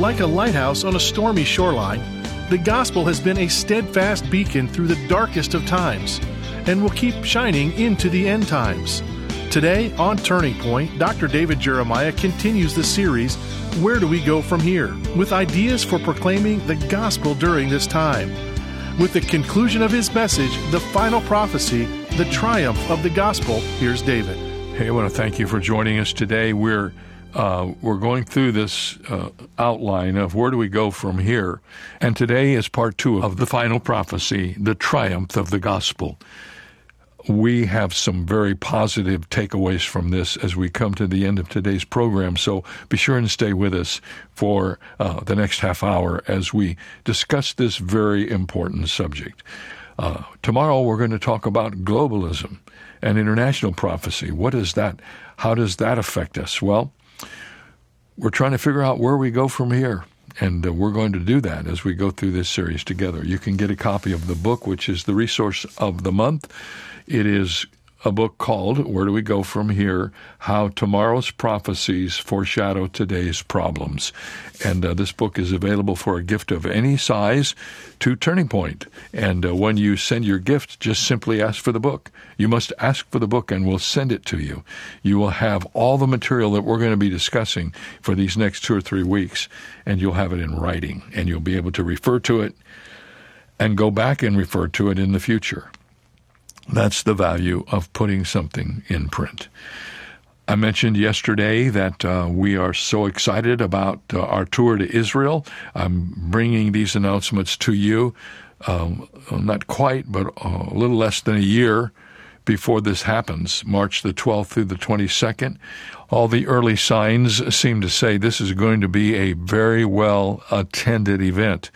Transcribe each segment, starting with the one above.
Like a lighthouse on a stormy shoreline, the gospel has been a steadfast beacon through the darkest of times and will keep shining into the end times. Today on Turning Point, Dr. David Jeremiah continues the series, Where Do We Go From Here? with ideas for proclaiming the gospel during this time. With the conclusion of his message, The Final Prophecy, The Triumph of the Gospel, here's David. Hey, I want to thank you for joining us today. We're uh, we're going through this uh, outline of where do we go from here, and today is part two of the final prophecy, the triumph of the gospel we have some very positive takeaways from this as we come to the end of today's program. So be sure and stay with us for uh, the next half hour as we discuss this very important subject. Uh, tomorrow we're going to talk about globalism and international prophecy. What is that? How does that affect us? Well, we're trying to figure out where we go from here. And uh, we're going to do that as we go through this series together. You can get a copy of the book, which is the resource of the month. It is a book called Where Do We Go From Here? How Tomorrow's Prophecies Foreshadow Today's Problems. And uh, this book is available for a gift of any size to Turning Point. And uh, when you send your gift, just simply ask for the book. You must ask for the book and we'll send it to you. You will have all the material that we're going to be discussing for these next two or three weeks, and you'll have it in writing, and you'll be able to refer to it and go back and refer to it in the future. That's the value of putting something in print. I mentioned yesterday that uh, we are so excited about uh, our tour to Israel. I'm bringing these announcements to you, um, not quite, but a little less than a year before this happens, March the 12th through the 22nd. All the early signs seem to say this is going to be a very well attended event.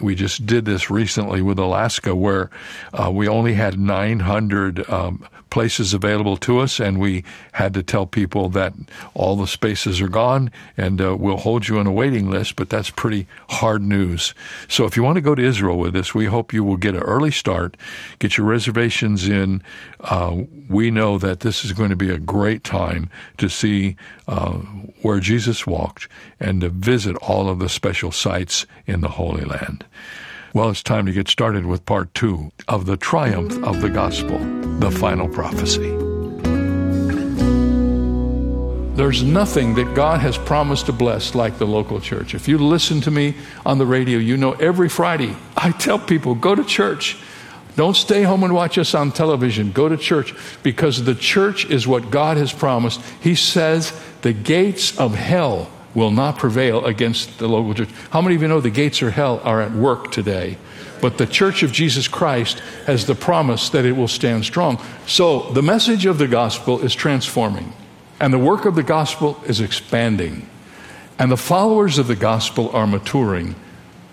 We just did this recently with Alaska, where uh, we only had 900 um, places available to us, and we had to tell people that all the spaces are gone and uh, we'll hold you on a waiting list, but that's pretty hard news. So if you want to go to Israel with us, we hope you will get an early start, get your reservations in. Uh, we know that this is going to be a great time to see uh, where Jesus walked and to visit all of the special sites in the Holy Land. Well, it's time to get started with part two of the triumph of the gospel, the final prophecy. There's nothing that God has promised to bless like the local church. If you listen to me on the radio, you know every Friday I tell people go to church. Don't stay home and watch us on television. Go to church because the church is what God has promised. He says the gates of hell will not prevail against the local church. How many of you know the gates of hell are at work today? But the church of Jesus Christ has the promise that it will stand strong. So the message of the gospel is transforming, and the work of the gospel is expanding, and the followers of the gospel are maturing,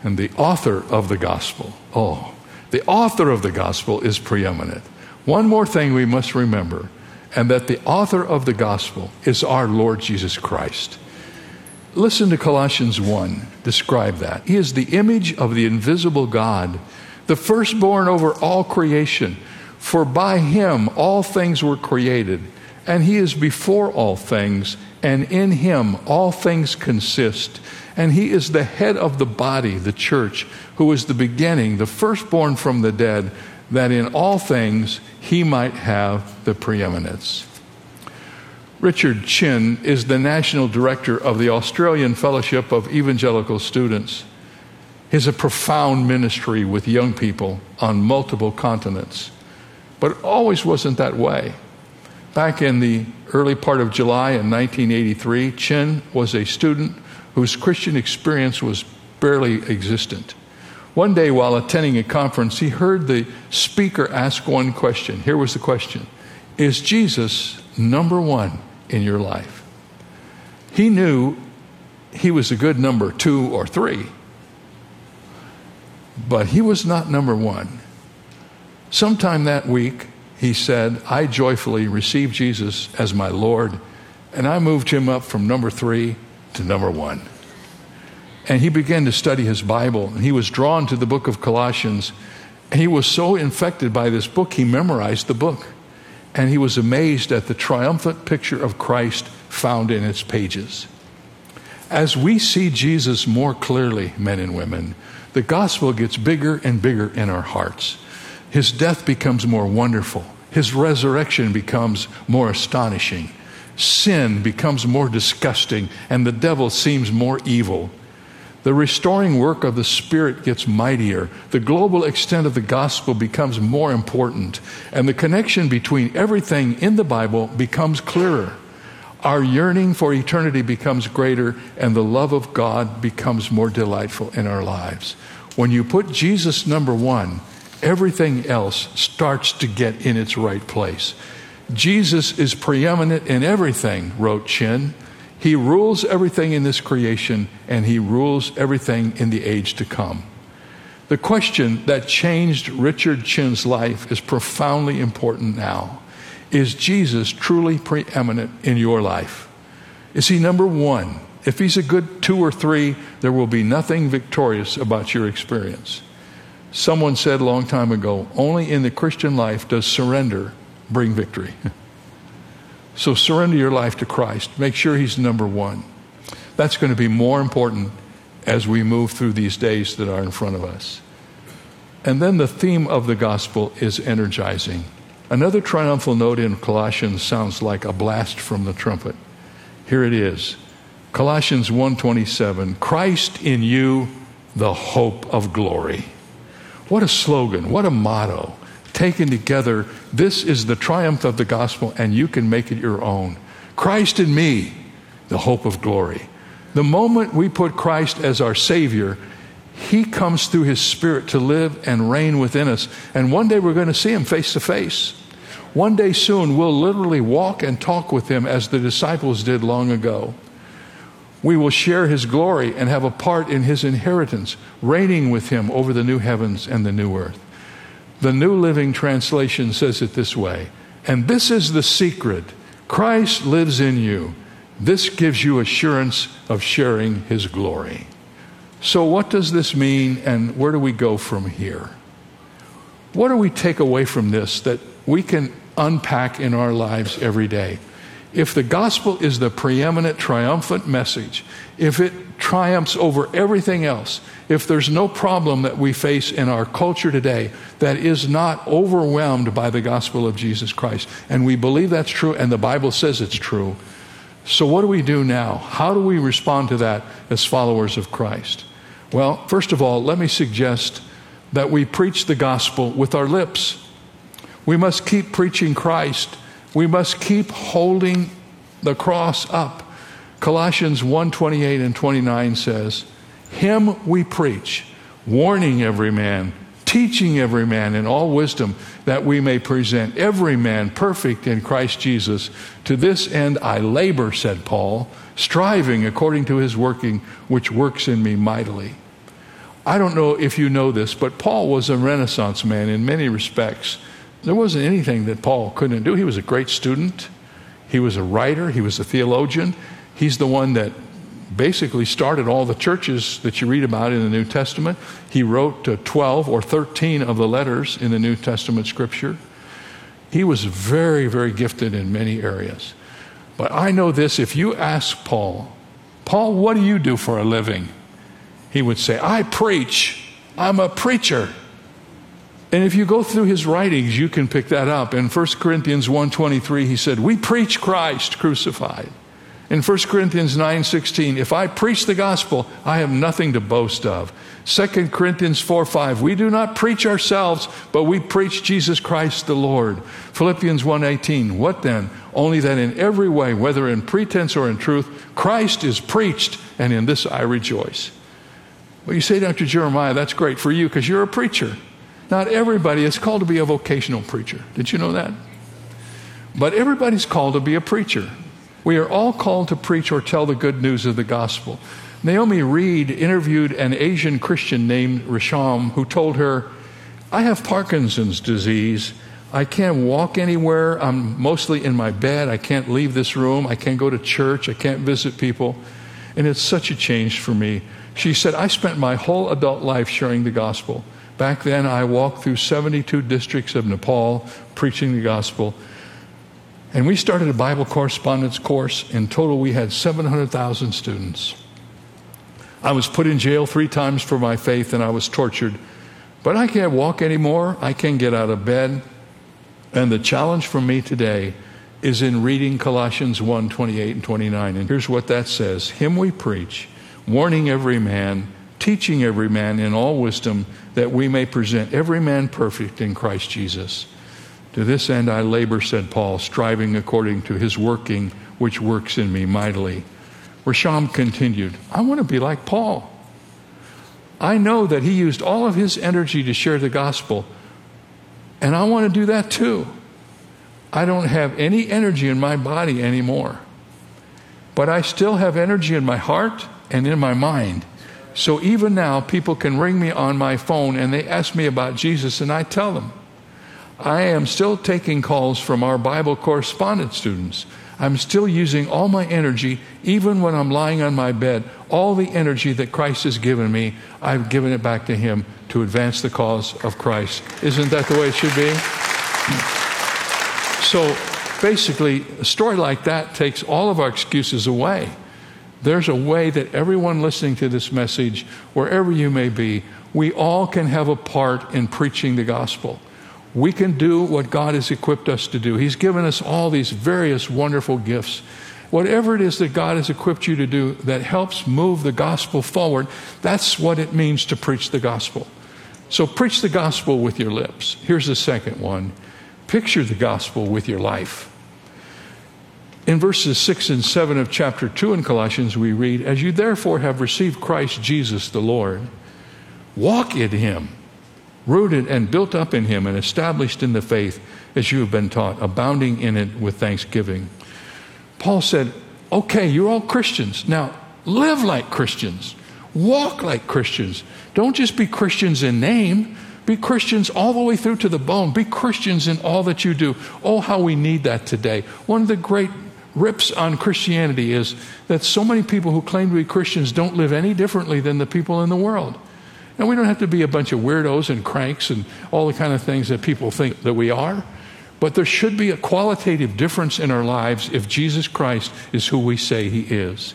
and the author of the gospel, oh, the author of the gospel is preeminent. One more thing we must remember, and that the author of the gospel is our Lord Jesus Christ. Listen to Colossians 1 describe that. He is the image of the invisible God, the firstborn over all creation. For by him all things were created, and he is before all things, and in him all things consist. And he is the head of the body, the church, who is the beginning, the firstborn from the dead, that in all things he might have the preeminence. Richard Chin is the national director of the Australian Fellowship of Evangelical Students. He has a profound ministry with young people on multiple continents. But it always wasn't that way. Back in the early part of July in 1983, Chin was a student whose Christian experience was barely existent. One day while attending a conference, he heard the speaker ask one question. Here was the question Is Jesus number one in your life. He knew he was a good number two or three, but he was not number one. Sometime that week, he said, I joyfully received Jesus as my Lord, and I moved him up from number three to number one. And he began to study his Bible, and he was drawn to the book of Colossians. And he was so infected by this book, he memorized the book and he was amazed at the triumphant picture of Christ found in its pages. As we see Jesus more clearly, men and women, the gospel gets bigger and bigger in our hearts. His death becomes more wonderful. His resurrection becomes more astonishing. Sin becomes more disgusting, and the devil seems more evil. The restoring work of the Spirit gets mightier. The global extent of the gospel becomes more important. And the connection between everything in the Bible becomes clearer. Our yearning for eternity becomes greater, and the love of God becomes more delightful in our lives. When you put Jesus number one, everything else starts to get in its right place. Jesus is preeminent in everything, wrote Chin. He rules everything in this creation, and He rules everything in the age to come. The question that changed Richard Chin's life is profoundly important now. Is Jesus truly preeminent in your life? Is He number one? If He's a good two or three, there will be nothing victorious about your experience. Someone said a long time ago only in the Christian life does surrender bring victory. So surrender your life to Christ. Make sure He's number one. That's going to be more important as we move through these days that are in front of us. And then the theme of the gospel is energizing. Another triumphal note in Colossians sounds like a blast from the trumpet. Here it is. Colossians 1:27, Christ in you, the hope of glory. What a slogan, what a motto taken together, this is the triumph of the gospel, and you can make it your own. Christ in me, the hope of glory. The moment we put Christ as our Savior, He comes through His Spirit to live and reign within us. And one day we're going to see Him face to face. One day soon, we'll literally walk and talk with Him as the disciples did long ago. We will share His glory and have a part in His inheritance, reigning with Him over the new heavens and the new earth. The New Living Translation says it this way And this is the secret Christ lives in you. This gives you assurance of sharing his glory. So, what does this mean, and where do we go from here? What do we take away from this that we can unpack in our lives every day? If the gospel is the preeminent, triumphant message, if it triumphs over everything else, if there's no problem that we face in our culture today that is not overwhelmed by the gospel of Jesus Christ, and we believe that's true, and the Bible says it's true, so what do we do now? How do we respond to that as followers of Christ? Well, first of all, let me suggest that we preach the gospel with our lips. We must keep preaching Christ. We must keep holding the cross up. Colossians 1:28 and 29 says, him we preach, warning every man, teaching every man in all wisdom, that we may present every man perfect in Christ Jesus. To this end I labor, said Paul, striving according to his working, which works in me mightily. I don't know if you know this, but Paul was a Renaissance man in many respects. There wasn't anything that Paul couldn't do. He was a great student, he was a writer, he was a theologian. He's the one that basically started all the churches that you read about in the New Testament. He wrote uh, 12 or 13 of the letters in the New Testament scripture. He was very, very gifted in many areas. But I know this if you ask Paul, Paul, what do you do for a living? He would say, I preach. I'm a preacher. And if you go through his writings, you can pick that up. In 1 Corinthians 1:23, he said, "We preach Christ crucified." In 1 Corinthians 9:16, if I preach the gospel, I have nothing to boast of. 2 Corinthians 4 5, we do not preach ourselves, but we preach Jesus Christ the Lord. Philippians 1:18, what then? Only that in every way, whether in pretense or in truth, Christ is preached, and in this I rejoice. Well, you say, Dr. Jeremiah, that's great for you because you're a preacher. Not everybody is called to be a vocational preacher. Did you know that? But everybody's called to be a preacher. We are all called to preach or tell the good news of the gospel. Naomi Reed interviewed an Asian Christian named Risham who told her, I have Parkinson's disease. I can't walk anywhere. I'm mostly in my bed. I can't leave this room. I can't go to church. I can't visit people. And it's such a change for me. She said, I spent my whole adult life sharing the gospel. Back then, I walked through 72 districts of Nepal preaching the gospel. And we started a Bible correspondence course. In total, we had 700,000 students. I was put in jail three times for my faith and I was tortured. But I can't walk anymore. I can't get out of bed. And the challenge for me today is in reading Colossians 1 28 and 29. And here's what that says Him we preach, warning every man, teaching every man in all wisdom, that we may present every man perfect in Christ Jesus. To this end I labor, said Paul, striving according to his working, which works in me mightily. Rasham continued, I want to be like Paul. I know that he used all of his energy to share the gospel, and I want to do that too. I don't have any energy in my body anymore, but I still have energy in my heart and in my mind. So even now, people can ring me on my phone and they ask me about Jesus, and I tell them. I am still taking calls from our Bible correspondence students. I'm still using all my energy, even when I'm lying on my bed. All the energy that Christ has given me, I've given it back to Him to advance the cause of Christ. Isn't that the way it should be? So basically, a story like that takes all of our excuses away. There's a way that everyone listening to this message, wherever you may be, we all can have a part in preaching the gospel we can do what God has equipped us to do. He's given us all these various wonderful gifts. Whatever it is that God has equipped you to do that helps move the gospel forward, that's what it means to preach the gospel. So preach the gospel with your lips. Here's the second one picture the gospel with your life. In verses 6 and 7 of chapter 2 in Colossians, we read, As you therefore have received Christ Jesus the Lord, walk in him rooted and built up in him and established in the faith as you have been taught, abounding in it with thanksgiving. Paul said, Okay, you're all Christians. Now, live like Christians, walk like Christians. Don't just be Christians in name, be Christians all the way through to the bone. Be Christians in all that you do. Oh, how we need that today. One of the great rips on Christianity is that so many people who claim to be Christians don't live any differently than the people in the world. And we don't have to be a bunch of weirdos and cranks and all the kind of things that people think that we are. But there should be a qualitative difference in our lives if Jesus Christ is who we say he is.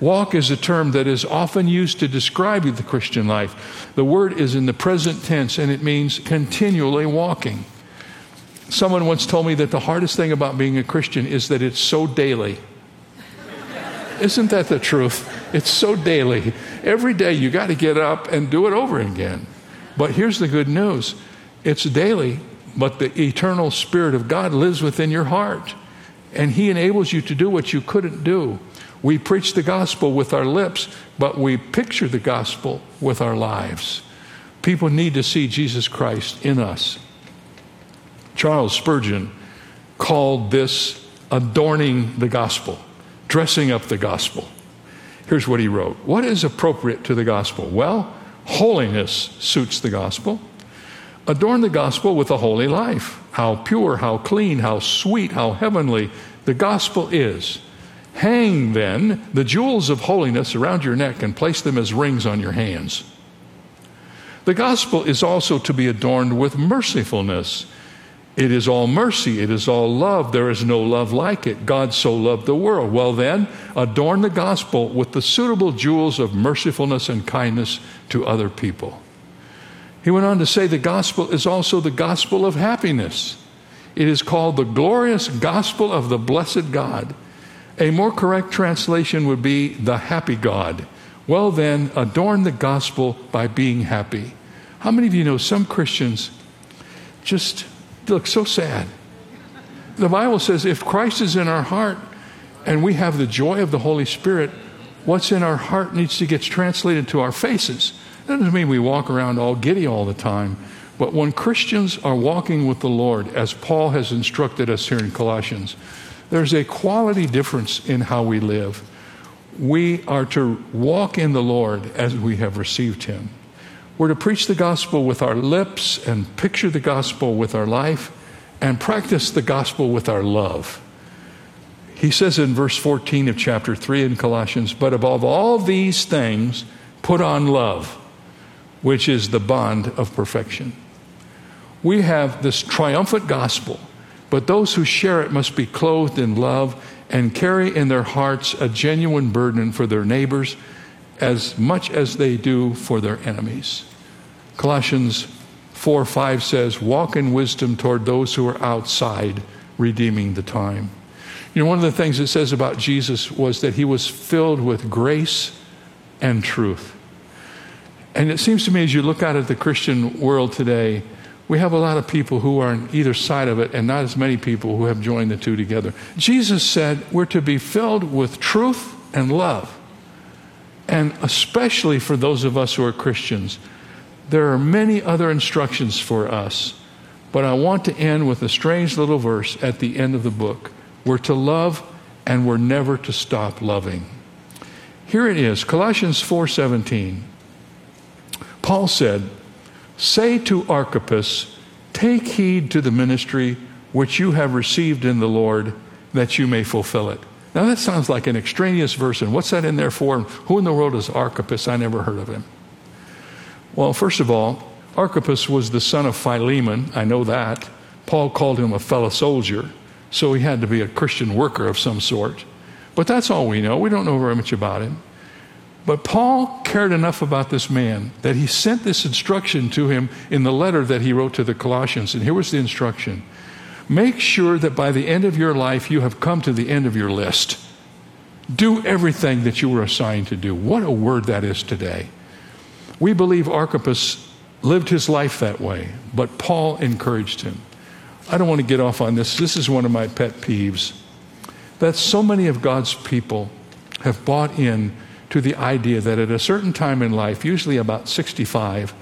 Walk is a term that is often used to describe the Christian life. The word is in the present tense and it means continually walking. Someone once told me that the hardest thing about being a Christian is that it's so daily. Isn't that the truth? It's so daily. Every day you got to get up and do it over again. But here's the good news it's daily, but the eternal Spirit of God lives within your heart. And He enables you to do what you couldn't do. We preach the gospel with our lips, but we picture the gospel with our lives. People need to see Jesus Christ in us. Charles Spurgeon called this adorning the gospel dressing up the gospel. Here's what he wrote What is appropriate to the gospel? Well, holiness suits the gospel. Adorn the gospel with a holy life. How pure, how clean, how sweet, how heavenly the gospel is. Hang then the jewels of holiness around your neck and place them as rings on your hands. The gospel is also to be adorned with mercifulness it is all mercy. It is all love. There is no love like it. God so loved the world. Well, then, adorn the gospel with the suitable jewels of mercifulness and kindness to other people. He went on to say the gospel is also the gospel of happiness. It is called the glorious gospel of the blessed God. A more correct translation would be the happy God. Well, then, adorn the gospel by being happy. How many of you know some Christians just look so sad. The Bible says if Christ is in our heart and we have the joy of the Holy Spirit, what's in our heart needs to get translated to our faces. That doesn't mean we walk around all giddy all the time. But when Christians are walking with the Lord, as Paul has instructed us here in Colossians, there's a quality difference in how we live. We are to walk in the Lord as we have received Him. We're to preach the gospel with our lips and picture the gospel with our life and practice the gospel with our love. He says in verse 14 of chapter 3 in Colossians, But above all these things, put on love, which is the bond of perfection. We have this triumphant gospel, but those who share it must be clothed in love and carry in their hearts a genuine burden for their neighbors as much as they do for their enemies. Colossians 4 5 says, Walk in wisdom toward those who are outside, redeeming the time. You know, one of the things it says about Jesus was that he was filled with grace and truth. And it seems to me, as you look out at the Christian world today, we have a lot of people who are on either side of it, and not as many people who have joined the two together. Jesus said we're to be filled with truth and love. And especially for those of us who are Christians, there are many other instructions for us. But I want to end with a strange little verse at the end of the book. We're to love and we're never to stop loving. Here it is, Colossians 4:17. Paul said, "Say to Archippus, take heed to the ministry which you have received in the Lord, that you may fulfill it." Now that sounds like an extraneous verse, and what's that in there for? Who in the world is Archippus? I never heard of him. Well, first of all, Archippus was the son of Philemon. I know that. Paul called him a fellow soldier, so he had to be a Christian worker of some sort. But that's all we know. We don't know very much about him. But Paul cared enough about this man that he sent this instruction to him in the letter that he wrote to the Colossians. And here was the instruction Make sure that by the end of your life, you have come to the end of your list. Do everything that you were assigned to do. What a word that is today. We believe Archippus lived his life that way, but Paul encouraged him. I don't want to get off on this. This is one of my pet peeves. That so many of God's people have bought in to the idea that at a certain time in life, usually about 65,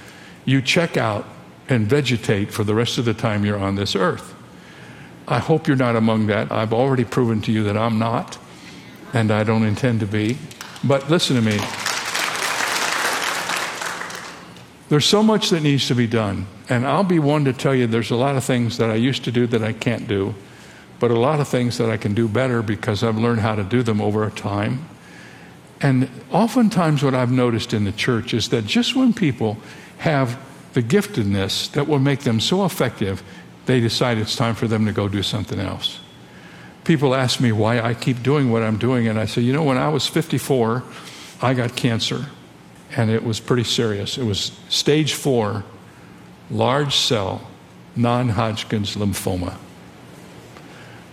you check out and vegetate for the rest of the time you're on this earth. I hope you're not among that. I've already proven to you that I'm not, and I don't intend to be. But listen to me. There's so much that needs to be done. And I'll be one to tell you there's a lot of things that I used to do that I can't do, but a lot of things that I can do better because I've learned how to do them over time. And oftentimes, what I've noticed in the church is that just when people have the giftedness that will make them so effective, they decide it's time for them to go do something else. People ask me why I keep doing what I'm doing, and I say, you know, when I was 54, I got cancer, and it was pretty serious. It was stage four, large cell, non Hodgkin's lymphoma.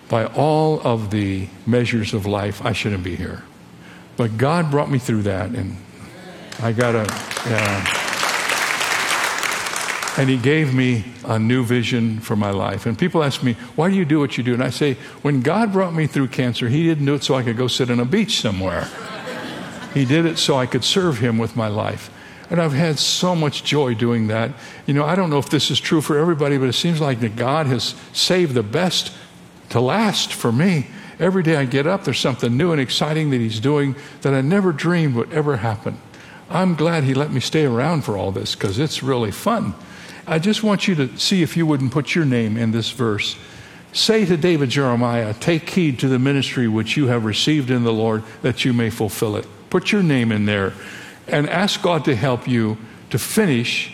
By all of the measures of life, I shouldn't be here. But God brought me through that, and I got a. Yeah. And he gave me a new vision for my life. And people ask me, why do you do what you do? And I say, when God brought me through cancer, he didn't do it so I could go sit on a beach somewhere. He did it so I could serve him with my life. And I've had so much joy doing that. You know, I don't know if this is true for everybody, but it seems like that God has saved the best to last for me. Every day I get up, there's something new and exciting that He's doing that I never dreamed would ever happen. I'm glad He let me stay around for all this because it's really fun. I just want you to see if you wouldn't put your name in this verse. Say to David Jeremiah, Take heed to the ministry which you have received in the Lord, that you may fulfill it. Put your name in there and ask God to help you to finish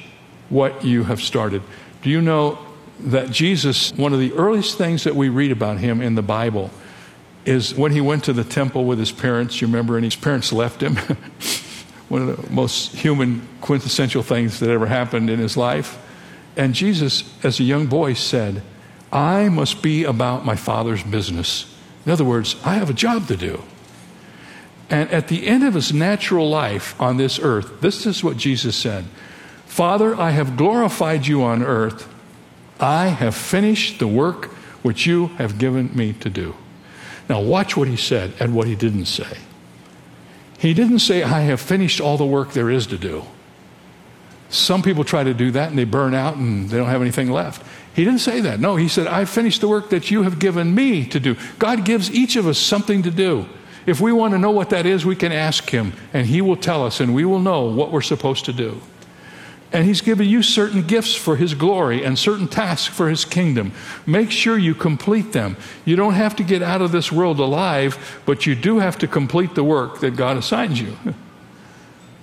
what you have started. Do you know that Jesus, one of the earliest things that we read about him in the Bible, is when he went to the temple with his parents, you remember, and his parents left him. one of the most human, quintessential things that ever happened in his life. And Jesus, as a young boy, said, I must be about my Father's business. In other words, I have a job to do. And at the end of his natural life on this earth, this is what Jesus said Father, I have glorified you on earth. I have finished the work which you have given me to do. Now, watch what he said and what he didn't say. He didn't say, I have finished all the work there is to do. Some people try to do that and they burn out and they don't have anything left. He didn't say that. No, he said, I've finished the work that you have given me to do. God gives each of us something to do. If we want to know what that is, we can ask him and he will tell us and we will know what we're supposed to do. And he's given you certain gifts for his glory and certain tasks for his kingdom. Make sure you complete them. You don't have to get out of this world alive, but you do have to complete the work that God assigns you.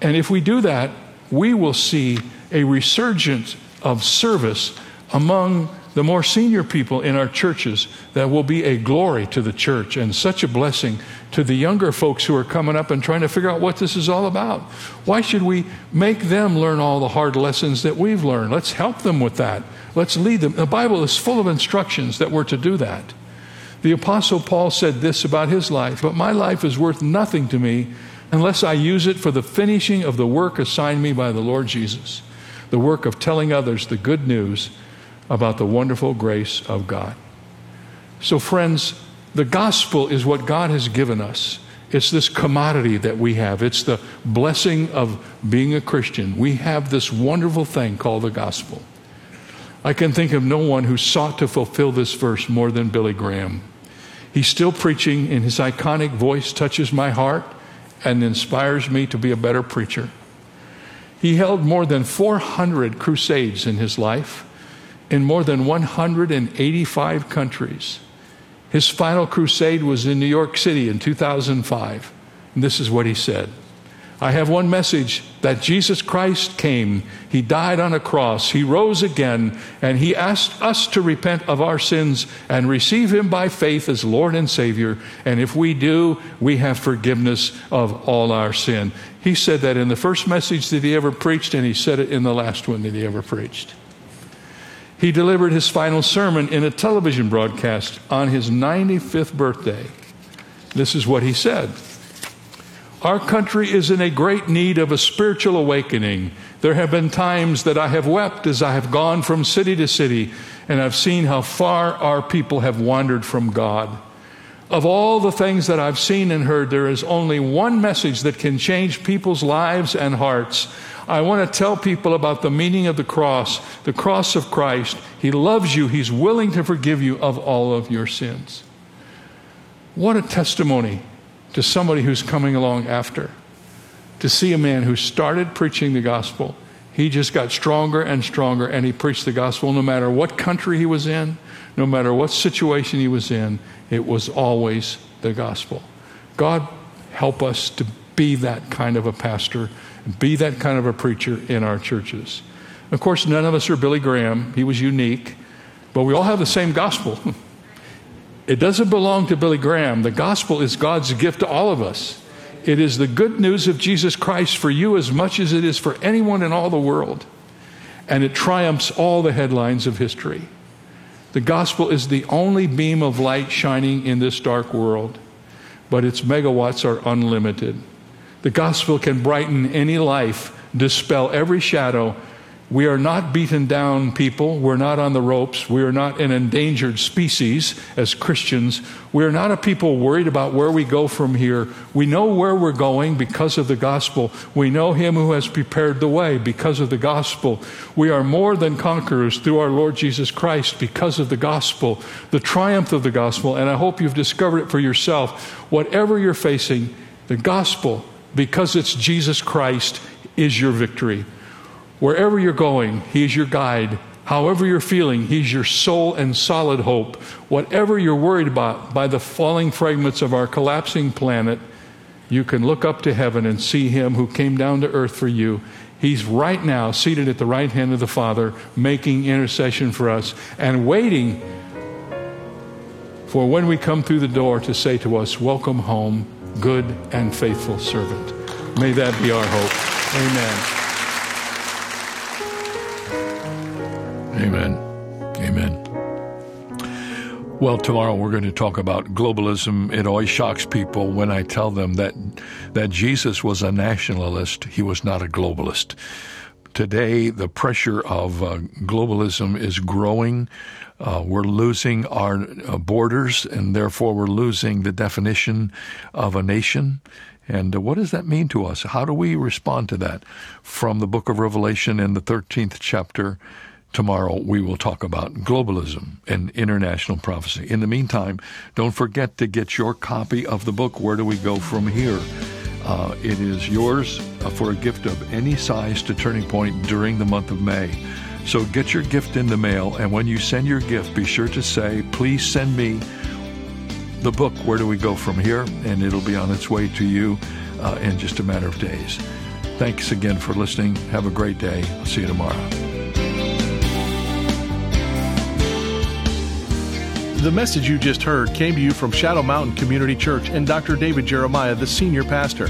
And if we do that, we will see a resurgence of service among the more senior people in our churches that will be a glory to the church and such a blessing to the younger folks who are coming up and trying to figure out what this is all about. Why should we make them learn all the hard lessons that we've learned? Let's help them with that. Let's lead them. The Bible is full of instructions that we're to do that. The Apostle Paul said this about his life But my life is worth nothing to me unless I use it for the finishing of the work assigned me by the Lord Jesus, the work of telling others the good news about the wonderful grace of God. So, friends, the gospel is what God has given us. It's this commodity that we have. It's the blessing of being a Christian. We have this wonderful thing called the gospel. I can think of no one who sought to fulfill this verse more than Billy Graham. He's still preaching, and his iconic voice touches my heart and inspires me to be a better preacher. He held more than 400 crusades in his life in more than 185 countries. His final crusade was in New York City in 2005. And this is what he said I have one message that Jesus Christ came, He died on a cross, He rose again, and He asked us to repent of our sins and receive Him by faith as Lord and Savior. And if we do, we have forgiveness of all our sin. He said that in the first message that He ever preached, and He said it in the last one that He ever preached. He delivered his final sermon in a television broadcast on his 95th birthday. This is what he said Our country is in a great need of a spiritual awakening. There have been times that I have wept as I have gone from city to city, and I've seen how far our people have wandered from God. Of all the things that I've seen and heard, there is only one message that can change people's lives and hearts. I want to tell people about the meaning of the cross, the cross of Christ. He loves you, He's willing to forgive you of all of your sins. What a testimony to somebody who's coming along after. To see a man who started preaching the gospel, he just got stronger and stronger, and he preached the gospel no matter what country he was in, no matter what situation he was in, it was always the gospel. God help us to be that kind of a pastor be that kind of a preacher in our churches. Of course, none of us are Billy Graham. He was unique, but we all have the same gospel. It doesn't belong to Billy Graham. The gospel is God's gift to all of us. It is the good news of Jesus Christ for you as much as it is for anyone in all the world. And it triumphs all the headlines of history. The gospel is the only beam of light shining in this dark world, but its megawatts are unlimited. The gospel can brighten any life, dispel every shadow. We are not beaten down people. We're not on the ropes. We are not an endangered species as Christians. We are not a people worried about where we go from here. We know where we're going because of the gospel. We know Him who has prepared the way because of the gospel. We are more than conquerors through our Lord Jesus Christ because of the gospel, the triumph of the gospel. And I hope you've discovered it for yourself. Whatever you're facing, the gospel because it's Jesus Christ is your victory. Wherever you're going, He is your guide. However you're feeling, He's your sole and solid hope. Whatever you're worried about by the falling fragments of our collapsing planet, you can look up to heaven and see Him who came down to earth for you. He's right now seated at the right hand of the Father, making intercession for us and waiting for when we come through the door to say to us, Welcome home good and faithful servant. May that be our hope. Amen. Amen. Amen. Well, tomorrow we're going to talk about globalism. It always shocks people when I tell them that that Jesus was a nationalist. He was not a globalist. Today, the pressure of uh, globalism is growing. Uh, we're losing our uh, borders, and therefore we're losing the definition of a nation. And uh, what does that mean to us? How do we respond to that? From the book of Revelation in the 13th chapter, tomorrow we will talk about globalism and international prophecy. In the meantime, don't forget to get your copy of the book, Where Do We Go From Here? Uh, it is yours uh, for a gift of any size to Turning Point during the month of May. So get your gift in the mail, and when you send your gift, be sure to say, please send me the book, Where Do We Go From Here? And it'll be on its way to you uh, in just a matter of days. Thanks again for listening. Have a great day. I'll see you tomorrow. The message you just heard came to you from Shadow Mountain Community Church and Dr. David Jeremiah, the senior pastor.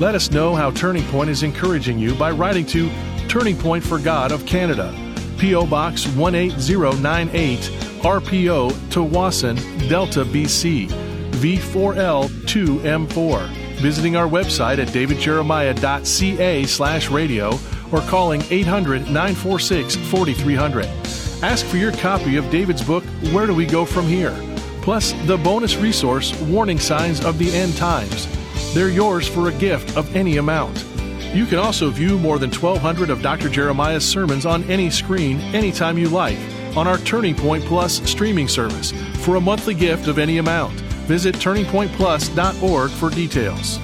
Let us know how Turning Point is encouraging you by writing to Turning Point for God of Canada, P.O. Box 18098, RPO, Tsawwassen, Delta, BC, V4L2M4. Visiting our website at davidjeremiah.ca slash radio or calling 800 946 4300. Ask for your copy of David's book, Where Do We Go From Here? Plus the bonus resource, Warning Signs of the End Times. They're yours for a gift of any amount. You can also view more than 1,200 of Dr. Jeremiah's sermons on any screen, anytime you like, on our Turning Point Plus streaming service for a monthly gift of any amount. Visit turningpointplus.org for details.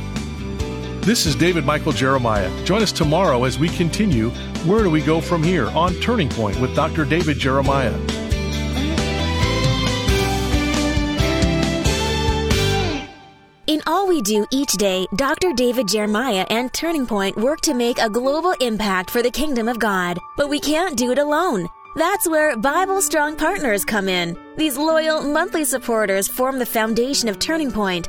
This is David Michael Jeremiah. Join us tomorrow as we continue Where Do We Go From Here on Turning Point with Dr. David Jeremiah. In all we do each day, Dr. David Jeremiah and Turning Point work to make a global impact for the kingdom of God. But we can't do it alone. That's where Bible Strong Partners come in. These loyal monthly supporters form the foundation of Turning Point,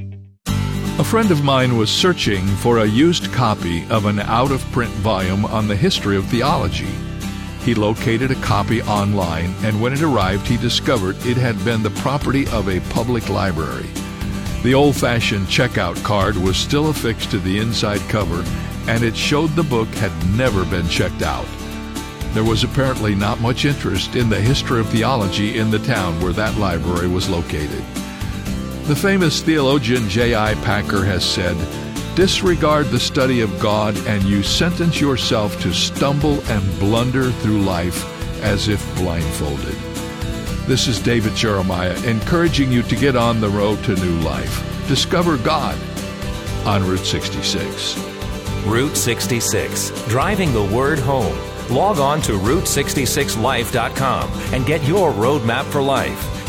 A friend of mine was searching for a used copy of an out of print volume on the history of theology. He located a copy online, and when it arrived, he discovered it had been the property of a public library. The old fashioned checkout card was still affixed to the inside cover, and it showed the book had never been checked out. There was apparently not much interest in the history of theology in the town where that library was located. The famous theologian J.I. Packer has said, Disregard the study of God, and you sentence yourself to stumble and blunder through life as if blindfolded. This is David Jeremiah encouraging you to get on the road to new life. Discover God on Route 66. Route 66, driving the word home. Log on to Route66Life.com and get your roadmap for life.